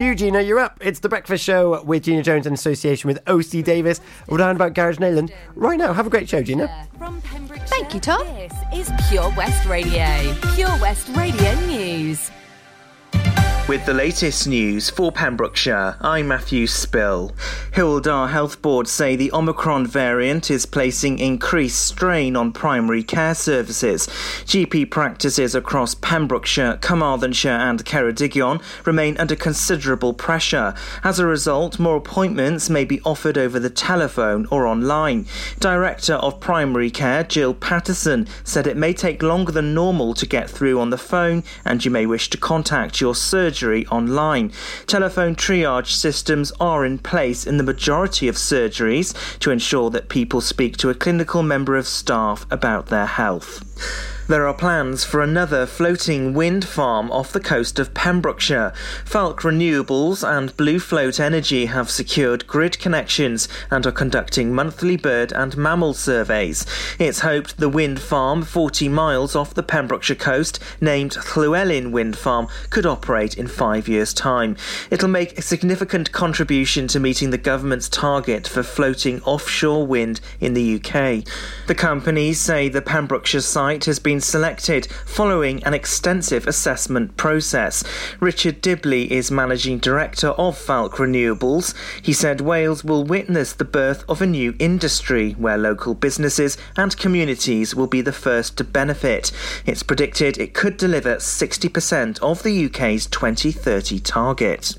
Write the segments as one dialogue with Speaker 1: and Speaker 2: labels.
Speaker 1: You, Gina, you're up. It's the breakfast show with Gina Jones in association with OC Davis, around about Garage Nayland. Right now, have a great show, Gina.
Speaker 2: From Pembrokeshire,
Speaker 3: Thank you, Tom.
Speaker 2: This is Pure West Radio. Pure West Radio News.
Speaker 4: With the latest news for Pembrokeshire, I'm Matthew Spill. Dda Health Board say the Omicron variant is placing increased strain on primary care services. GP practices across Pembrokeshire, Carmarthenshire, and Ceredigion remain under considerable pressure. As a result, more appointments may be offered over the telephone or online. Director of Primary Care Jill Patterson said it may take longer than normal to get through on the phone, and you may wish to contact your surgeon online. Telephone triage systems are in place in the majority of surgeries to ensure that people speak to a clinical member of staff about their health. There are plans for another floating wind farm off the coast of Pembrokeshire. Falck Renewables and Blue Float Energy have secured grid connections and are conducting monthly bird and mammal surveys. It's hoped the wind farm, 40 miles off the Pembrokeshire coast, named Llewellyn Wind Farm, could operate in five years' time. It'll make a significant contribution to meeting the government's target for floating offshore wind in the UK. The companies say the Pembrokeshire site has been selected following an extensive assessment process. Richard Dibley is managing director of Falck Renewables. He said Wales will witness the birth of a new industry where local businesses and communities will be the first to benefit. It's predicted it could deliver 60% of the UK's 2030 target.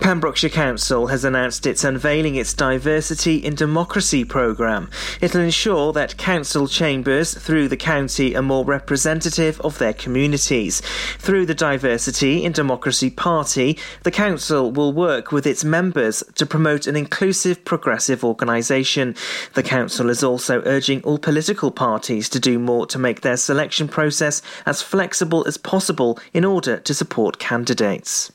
Speaker 4: Pembrokeshire Council has announced it's unveiling its Diversity in Democracy programme. It'll ensure that council chambers through the county are more representative of their communities. Through the Diversity in Democracy Party, the council will work with its members to promote an inclusive, progressive organisation. The council is also urging all political parties to do more to make their selection process as flexible as possible in order to support candidates.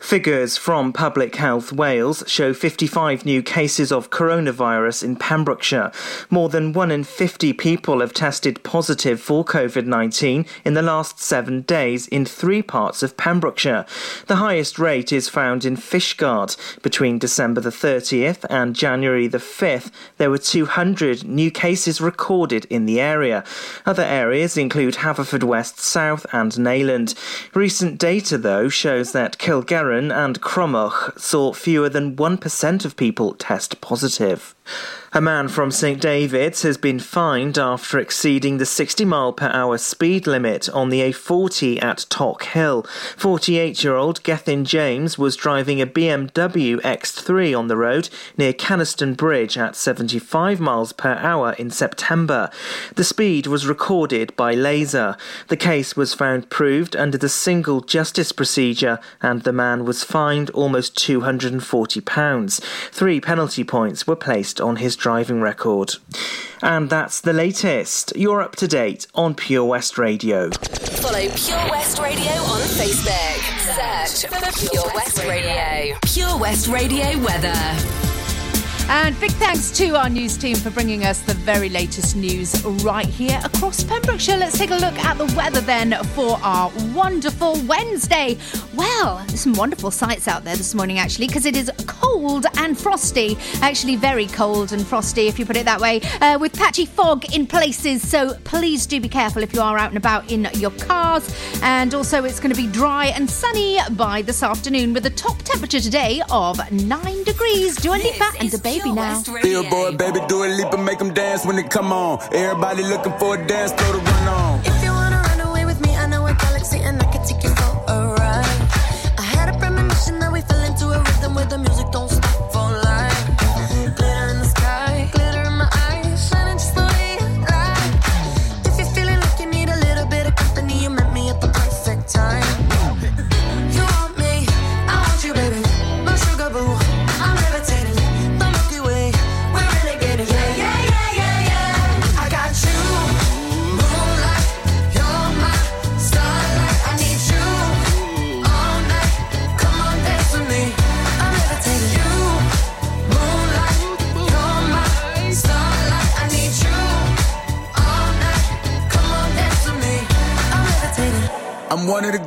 Speaker 4: Figures from Public Health Wales show 55 new cases of coronavirus in Pembrokeshire. More than 1 in 50 people have tested positive for COVID 19 in the last seven days in three parts of Pembrokeshire. The highest rate is found in Fishguard. Between December the 30th and January the 5th, there were 200 new cases recorded in the area. Other areas include Haverfordwest South and Nayland. Recent data, though, shows that And Cromwell saw fewer than 1% of people test positive. A man from St David's has been fined after exceeding the 60 mile per hour speed limit on the A40 at Tock Hill. 48 year old Gethin James was driving a BMW X3 on the road near Canaston Bridge at 75 miles per hour in September. The speed was recorded by laser. The case was found proved under the single justice procedure and the man was fined almost £240. Three penalty points were placed on his driving record. And that's the latest. You're up to date on Pure West Radio.
Speaker 2: Follow Pure West Radio on Facebook. Search for Pure West Radio. Pure West Radio weather.
Speaker 3: And big thanks to our news team for bringing us the very latest news right here across Pembrokeshire. Let's take a look at the weather then for our wonderful Wednesday. Well, there's some wonderful sights out there this morning actually because it is cold and frosty. Actually, very cold and frosty if you put it that way, uh, with patchy fog in places. So please do be careful if you are out and about in your cars. And also, it's going to be dry and sunny by this afternoon with a top temperature today of 9 degrees. Do Dua Lipa and
Speaker 2: DaBaby
Speaker 3: now.
Speaker 2: West Radio.
Speaker 5: Billboard, baby, Dua Lipa and make them dance when they come on. Everybody looking for a dance floor to run on.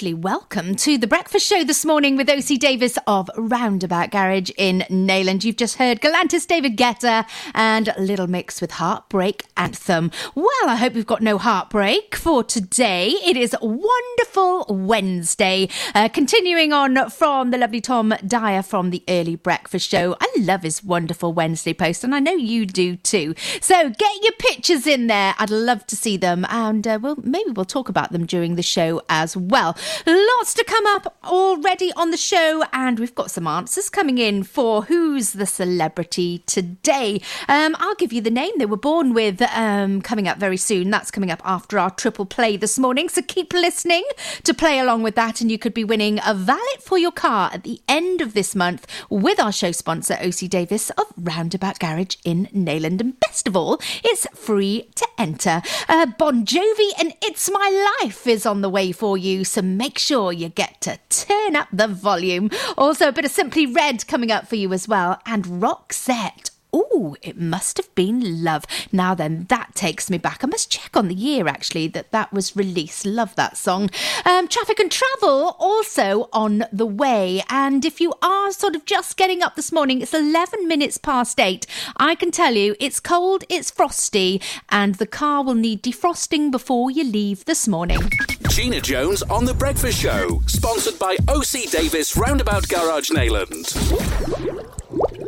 Speaker 3: Actually, welcome to the breakfast show this morning with OC Davis of Roundabout Garage in Nayland. You've just heard Galantis David Guetta and Little Mix with Heartbreak Anthem. Well, I hope you've got no heartbreak for today. It is Wonderful Wednesday. Uh, continuing on from the lovely Tom Dyer from the Early Breakfast Show. I love his Wonderful Wednesday post, and I know you do too. So get your pictures in there. I'd love to see them, and uh, well, maybe we'll talk about them during the show as well. Lots to come up already on the show, and we've got some answers coming in for who's the celebrity today. Um, I'll give you the name they were born with um, coming up very soon. That's coming up after our triple play this morning. So keep listening to play along with that, and you could be winning a valet for your car at the end of this month with our show sponsor, OC Davis of Roundabout Garage in Nayland. And best of all, it's free to enter. Uh, bon Jovi and It's My Life is on the way for you, so make sure you get to turn up the volume. Also, a bit of Simply Red coming up for you as well, and Roxette. Oh, it must have been love. Now then, that takes me back. I must check on the year actually that that was released. Love that song. Um, traffic and travel also on the way. And if you are sort of just getting up this morning, it's 11 minutes past eight. I can tell you it's cold, it's frosty, and the car will need defrosting before you leave this morning.
Speaker 6: Gina Jones on The Breakfast Show, sponsored by OC Davis Roundabout Garage Nayland.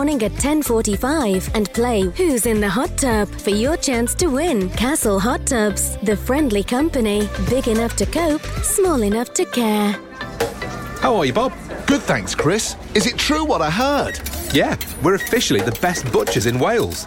Speaker 7: at 10:45 and play Who's in the Hot Tub for your chance to win. Castle Hot Tubs, the friendly company, big enough to cope, small enough to care.
Speaker 8: How are you, Bob?
Speaker 9: Good, thanks, Chris. Is it true what I heard?
Speaker 8: Yeah, we're officially the best butchers in Wales.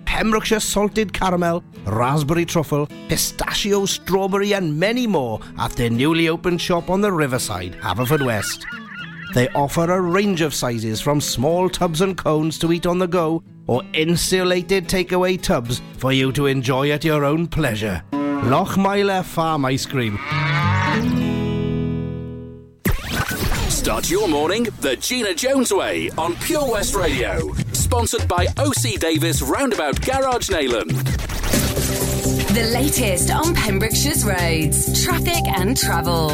Speaker 10: Pembrokeshire salted caramel, raspberry truffle, pistachio, strawberry, and many more at their newly opened shop on the riverside, Haverfordwest. They offer a range of sizes from small tubs and cones to eat on the go or insulated takeaway tubs for you to enjoy at your own pleasure. Lochmeyler Farm Ice Cream.
Speaker 6: Start your morning the Gina Jones way on Pure West Radio, sponsored by OC Davis Roundabout Garage Nayland.
Speaker 2: The latest on Pembrokeshire's roads, traffic and travel.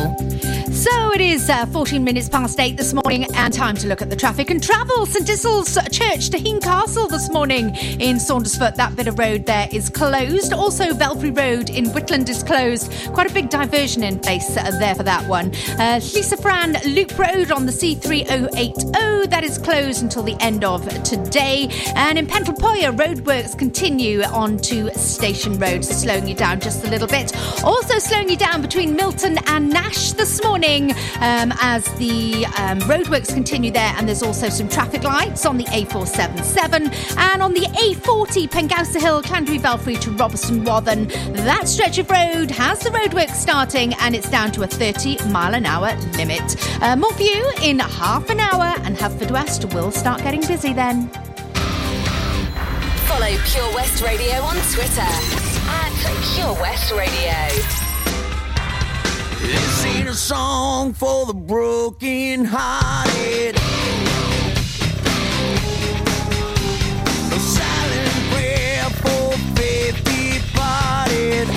Speaker 3: So it is uh, 14 minutes past 8 this morning, and time to look at the traffic and travel. St Issells Church to Hean Castle this morning in Saundersfoot. That bit of road there is closed. Also, Velfrey Road in Whitland is closed. Quite a big diversion in place uh, there for that one. Uh, Llys-y-frân Loop Road on the C3080, that is closed until the end of today. And in Pentlepoir, roadworks continue on to Station Road, slowing you down just a little bit. Also, slowing you down between Milton and Nash this morning um, as the um, roadworks continue there, and there's also some traffic lights on the A477 and on the A40 Pengausa Hill, Llanddewi Velfrey to Robeston Wathen. That stretch of road has the roadworks starting, and it's down to a 30 mile an hour limit. Uh, more for you in half an hour, and Haverfordwest will start getting busy then.
Speaker 2: Follow Pure West Radio on Twitter at Pure West Radio.
Speaker 11: This ain't a song for the broken hearted. A silent prayer for faith departed.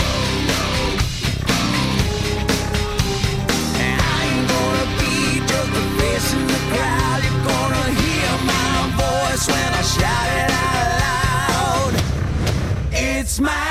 Speaker 11: And I ain't gonna be just a face in the crowd. You're gonna hear my voice when I shout it out loud. It's my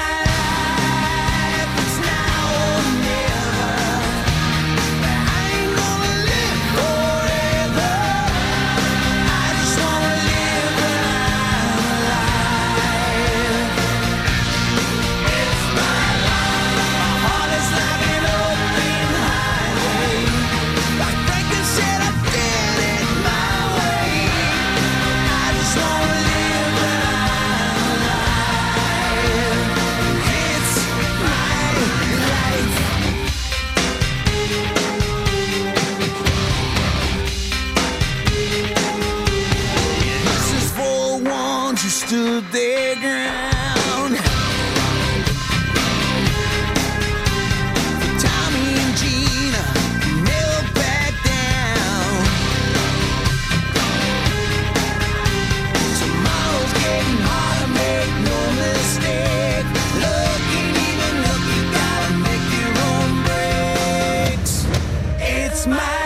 Speaker 11: smile.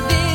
Speaker 11: the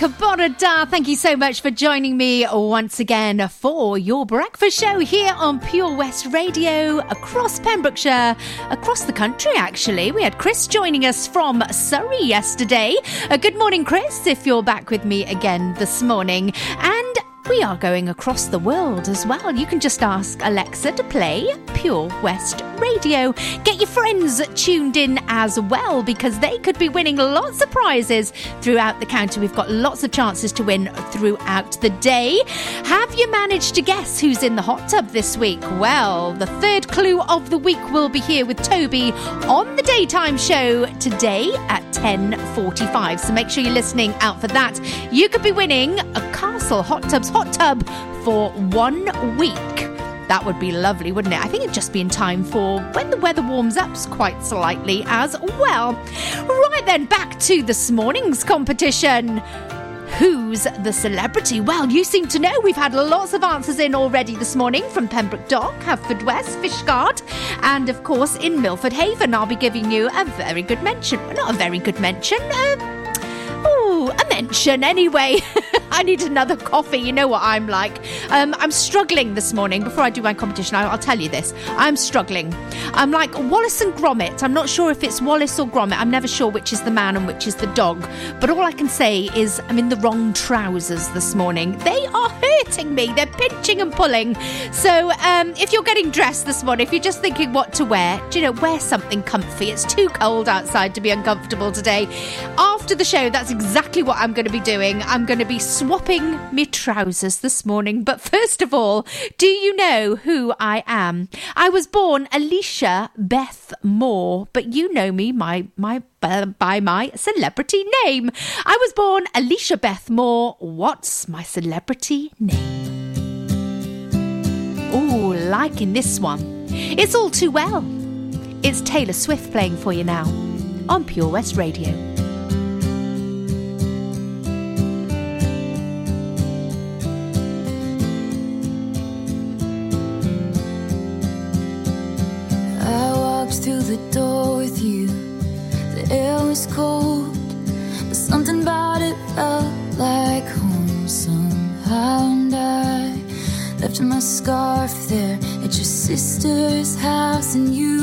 Speaker 3: Back, Borada. Thank you so much for joining me once again for your breakfast show here on Pure West Radio across Pembrokeshire, across the country, actually. We had Chris joining us from Surrey yesterday. Uh, good morning, Chris, if you're back with me again this morning. And we are going across the world as well. You can just ask Alexa to play Pure West Radio. Get your friends tuned in as well because they could be winning lots of prizes throughout the county. We've got lots of chances to win throughout the day. Have you managed to guess who's in the hot tub this week? Well, the third clue of the week will be here with Toby on the daytime show today at 10:45. So make sure you're listening out for that. You could be winning a Castle Hot Tubs hot tub for one week. That would be lovely, wouldn't it? I think it'd just be in time for when the weather warms up quite slightly as well. Right then, back to this morning's competition. Who's the celebrity? Well, you seem to know we've had lots of answers in already this morning from Pembroke Dock, Haverfordwest, Fishguard, and of course in Milford Haven. I'll be giving you a very good mention. Not a very good mention. Oh, a mention anyway. I need another coffee. You know what I'm like. Um, I'm struggling this morning. Before I do my competition, I, I'll tell you this. I'm struggling. I'm like Wallace and Gromit. I'm not sure if it's Wallace or Gromit. I'm never sure which is the man and which is the dog. But all I can say is I'm in the wrong trousers this morning. They are hurting me. They're pinching and pulling. So um, if you're getting dressed this morning, if you're just thinking what to wear, do you know, wear something comfy. It's too cold outside to be uncomfortable today. After the show, that's exactly what I'm going to be doing. I'm going to be swapping my trousers this morning. But first of all, do you know who I am? I was born Alicia Beth Moore, but you know me my my by my celebrity name. I was born Alicia Beth Moore. What's my celebrity name? Oh, liking this one. It's all too well. It's Taylor Swift playing for you now on Pure West Radio.
Speaker 12: Through the door with you. The air was cold, but something about it felt like home somehow. And I left my scarf there at your sister's house, and you've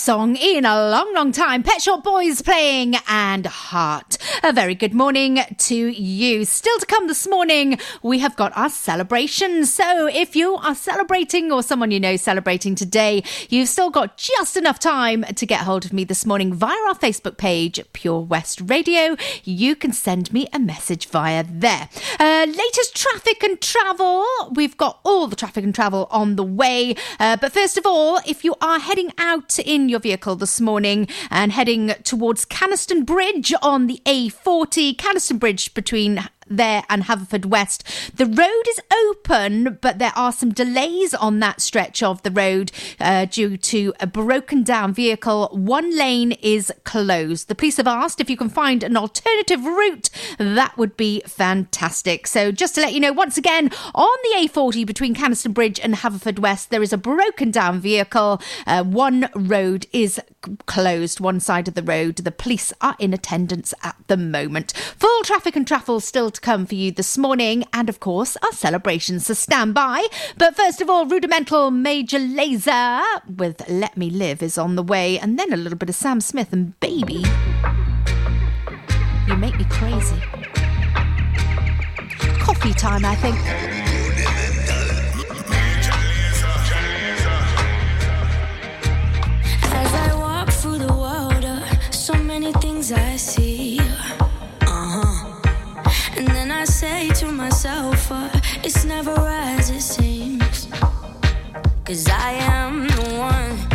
Speaker 3: song in a long, long time. Pet Shop Boys playing and Heart. A very good morning to you. Still to come this morning, we have got our celebration. So if you are celebrating or someone you know celebrating today, you've still got just enough time to get hold of me this morning via our Facebook page, Pure West Radio. You can send me a message via there. Uh, latest traffic and travel. We've got all the traffic and travel on the way. Uh, but first of all, if you are heading out in your vehicle this morning and heading towards Canaston Bridge on the A40, Canaston Bridge between there and Haverfordwest. The road is open, but there are some delays on that stretch of the road uh, due to a broken down vehicle. One lane is closed. The police have asked if you can find an alternative route. That would be fantastic. So, just to let you know, once again, on the A40 between Canaston Bridge and Haverfordwest, there is a broken down vehicle. Uh, one road is closed, one side of the road. The police are in attendance at the moment. Full traffic and travel still to come for you this morning, and of course, our celebrations. So stand by. But first of all, Rudimental Major Lazer with Let Me Live is on the way, and then a little bit of Sam Smith and Baby. You make me crazy. Coffee time, I think.
Speaker 12: Myself, it's never as it seems. Cause I am the one,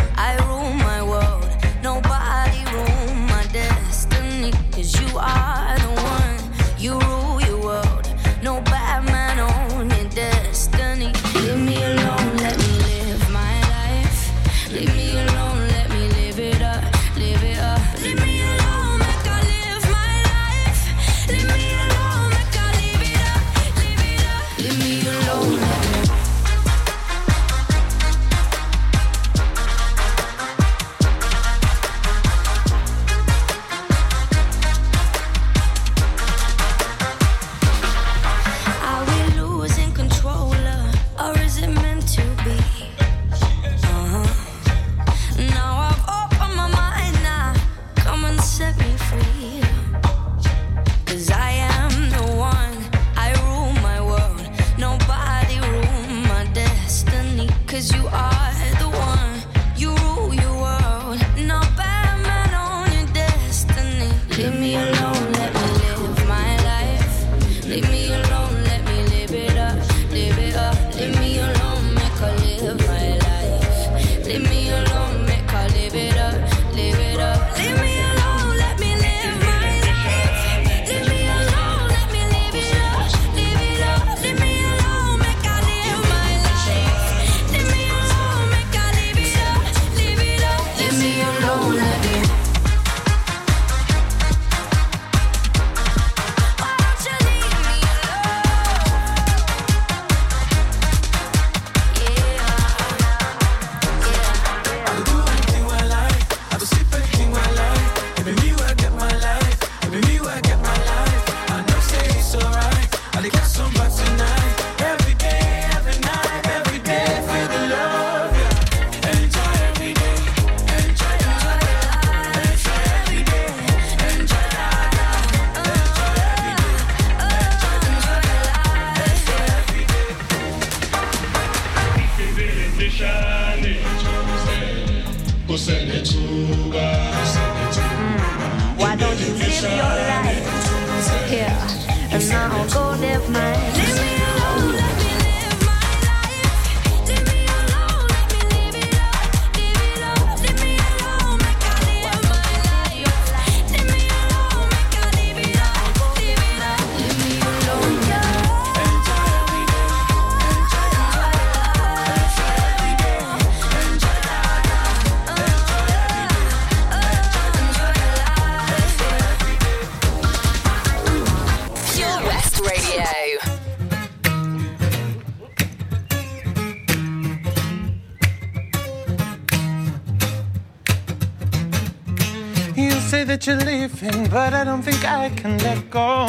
Speaker 13: think I can let go.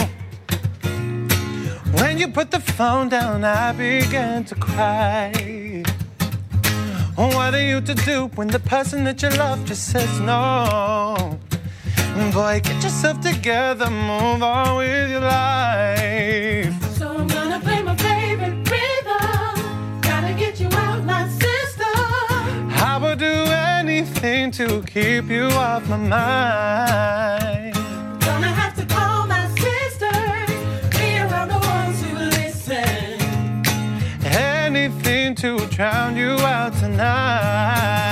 Speaker 13: When you put the phone down, I began to cry. What are you to do when the person that you love just says no? Boy, get yourself together, move on with your life.
Speaker 14: So I'm gonna play my favorite rhythm. Gotta get you out my system.
Speaker 13: I will do anything to keep you off my mind.
Speaker 14: To
Speaker 13: drown you out tonight.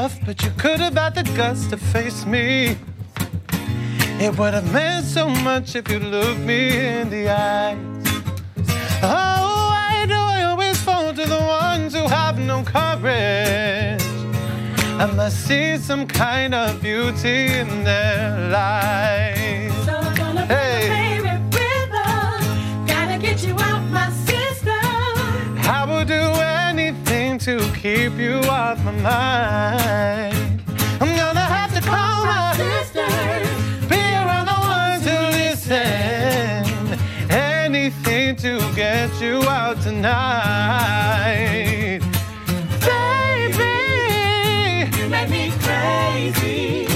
Speaker 13: Enough, but you could have had the guts to face me. It would have meant so much if you looked me in the eyes. Oh, why do I always fall to the ones who have no courage? I must see some kind of beauty in their lives.
Speaker 14: So I'm gonna play
Speaker 13: Hey. To keep you off my mind. I'm gonna have to call my
Speaker 14: sisters.
Speaker 13: Be around the ones who listen. Anything to get you out tonight. Baby,
Speaker 14: You make me crazy.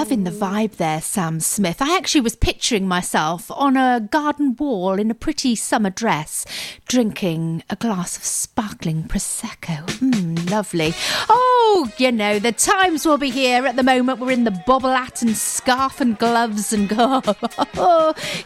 Speaker 3: Loving the vibe there, Sam Smith. I actually was picturing myself on a garden wall in a pretty summer dress, drinking a glass of sparkling Prosecco. Mmm, lovely. Oh, you know, the times will be here. At the moment, we're in the bobble hat and scarf and gloves and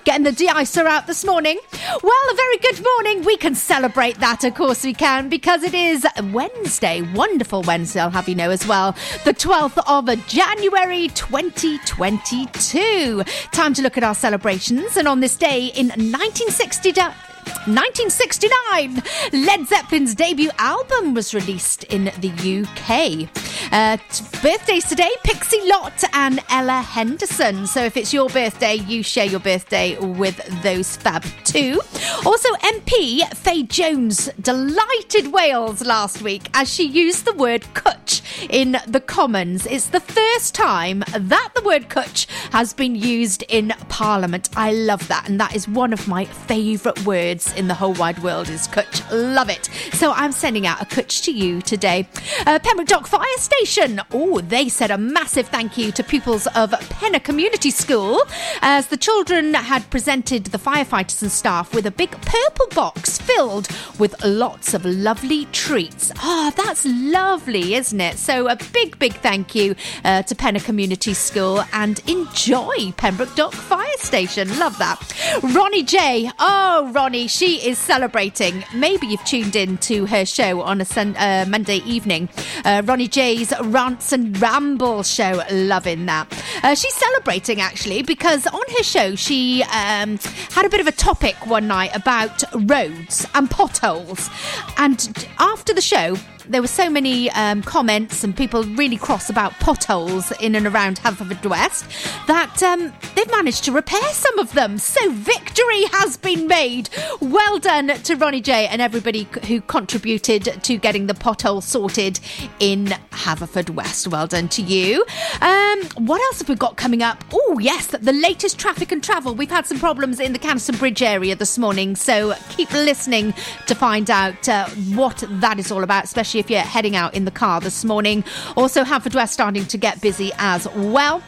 Speaker 3: getting the de-icer out this morning. Well, a very good morning. We can celebrate that, of course we can, because it is Wednesday. Wonderful Wednesday, I'll have you know as well. The 12th of January 2022. Time to look at our celebrations. And on this day in 1960. 1969, Led Zeppelin's debut album was released in the UK. Uh, birthdays today, Pixie Lott and Ella Henderson. So if it's your birthday, you share your birthday with those fab two. Also, MP Fay Jones delighted Wales last week as she used the word cwtch in the Commons. It's the first time that the word cwtch has been used in Parliament. I love that, and that is one of my favourite words in the whole wide world is cwtch. Love it. So I'm sending out a cwtch to you today. Uh, Pembroke Dock Fire Station. Oh, they said a massive thank you to pupils of Pennar Community School as the children had presented the firefighters and staff with a big purple box filled with lots of lovely treats. Ah, that's lovely, isn't it? So a big, big thank you uh, to Pennar Community School and enjoy Pembroke Dock Fire Station. Love that. Ronnie J. Oh, Ronnie, she is celebrating. Maybe you've tuned in to her show on a sun, uh, Monday evening. Uh, Ronnie J's Rants and Ramble show. Loving that. Uh, she's celebrating actually because on her show she um, had a bit of a topic one night about roads and potholes. And after the show, there were so many um, comments and people really cross about potholes in and around Haverfordwest that um, they've managed to repair some of them. So victory has been made. Well done to Ronnie J and everybody who contributed to getting the pothole sorted in Haverfordwest. Well done to you. Um, what else have we got coming up? Oh yes, the latest traffic and travel. We've had some problems in the Canaston Bridge area this morning, so keep listening to find out uh, what that is all about, especially if you're heading out in the car this morning. Also, Haverfordwest starting to get busy as well.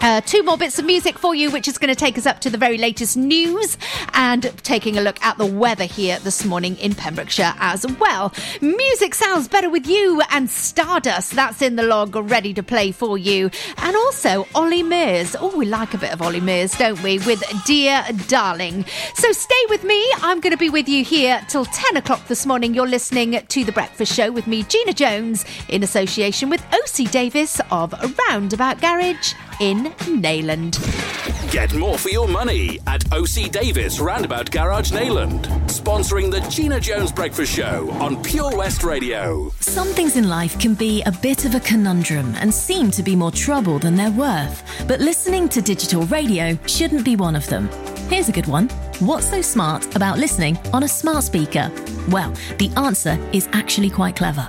Speaker 3: Uh, two more bits of music for you, which is going to take us up to the very latest news and taking a look at the weather here this morning in Pembrokeshire as well. Music sounds better with you and Stardust. That's in the log, ready to play for you. And also Olly Murs. Oh, we like a bit of Olly Murs, don't we? With Dear Darling. So stay with me. I'm going to be with you here till 10 o'clock this morning. You're listening to The Breakfast Show with me, Gina Jones, in association with OC Davis of Roundabout Garage in Neyland.
Speaker 6: Get more for your money at OC Davis Roundabout Garage Neyland. Sponsoring the Gina Jones Breakfast Show on Pure West Radio.
Speaker 15: Some things in life can be a bit of a conundrum and seem to be more trouble than they're worth. But listening to digital radio shouldn't be one of them. Here's a good one. What's so smart about listening on a smart speaker? Well, the answer is actually quite clever.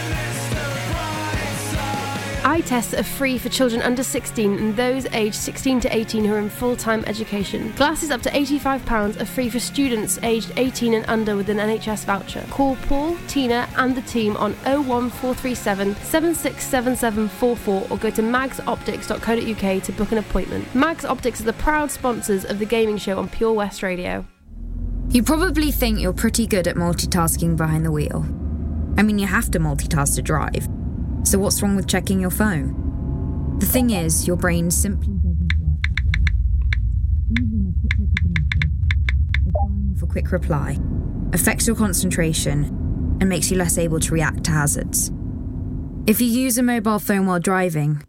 Speaker 16: Eye tests are free for children under 16 and those aged 16 to 18 who are in full time education. Glasses up to £85 are free for students aged 18 and under with an NHS voucher. Call Paul, Tina, and the team on 01437 767744 or go to magsoptics.co.uk to book an appointment. Mags Optics are the proud sponsors of the gaming show on Pure West Radio.
Speaker 17: You probably think you're pretty good at multitasking behind the wheel. I mean, you have to multitask to drive. So, what's wrong with checking your phone? The thing is, your brain simply for quick reply affects your concentration and makes you less able to react to hazards. If you use a mobile phone while driving,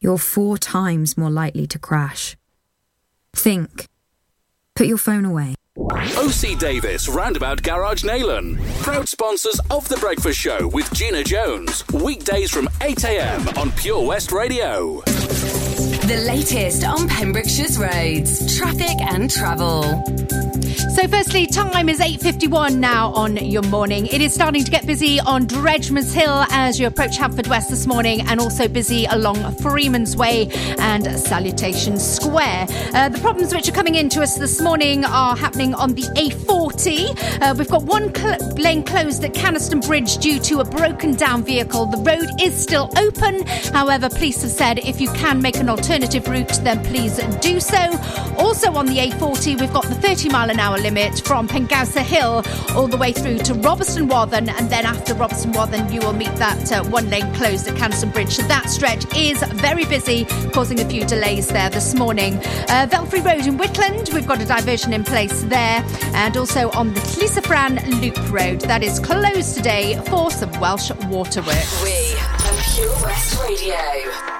Speaker 17: you're four times more likely to crash. Think. Put your phone away.
Speaker 6: OC Davis Roundabout Garage Neyland. Proud sponsors of The Breakfast Show with Gina Jones. Weekdays from 8am on Pure West Radio.
Speaker 2: The latest on Pembrokeshire's roads, traffic and travel.
Speaker 3: So, firstly, time is 8.51 now on your morning. It is starting to get busy on Dredgeman's Hill as you approach Haverfordwest this morning, and also busy along Freeman's Way and Salutation Square. Uh, the problems which are coming into us this morning are happening on the A40. Uh, we've got one cl- lane closed at Canaston Bridge due to a broken down vehicle. The road is still open. However, police have said if you can make an alternative route, then please do so. Also on the A40, we've got the 30 mile an hour limit from Pengawse Hill all the way through to Robeston Wathen, and then after Robeston Wathen, you will meet that uh, one lane closed at Canaston Bridge. So that stretch is very busy, causing a few delays there this morning. Uh, Velfrey Road in Whitland, we've got a diversion in place there, and also on the Llys-y-frân Loop Road, that is closed today for some Welsh waterworks.
Speaker 2: We are Pure West Radio.